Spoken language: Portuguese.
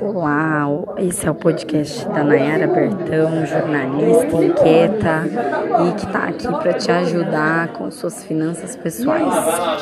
Olá, esse é o podcast da Nayara Bertão, jornalista inquieta e que está aqui para te ajudar com suas finanças pessoais.